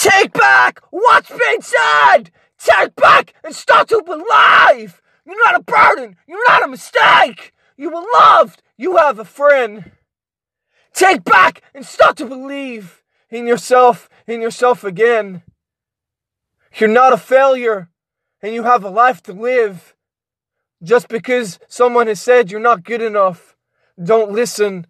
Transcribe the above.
Take back what's been said! Take back and start to believe! You're not a burden! You're not a mistake! You were loved! You have a friend! Take back and start to believe in yourself, in yourself again. You're not a failure and you have a life to live. Just because someone has said you're not good enough, don't listen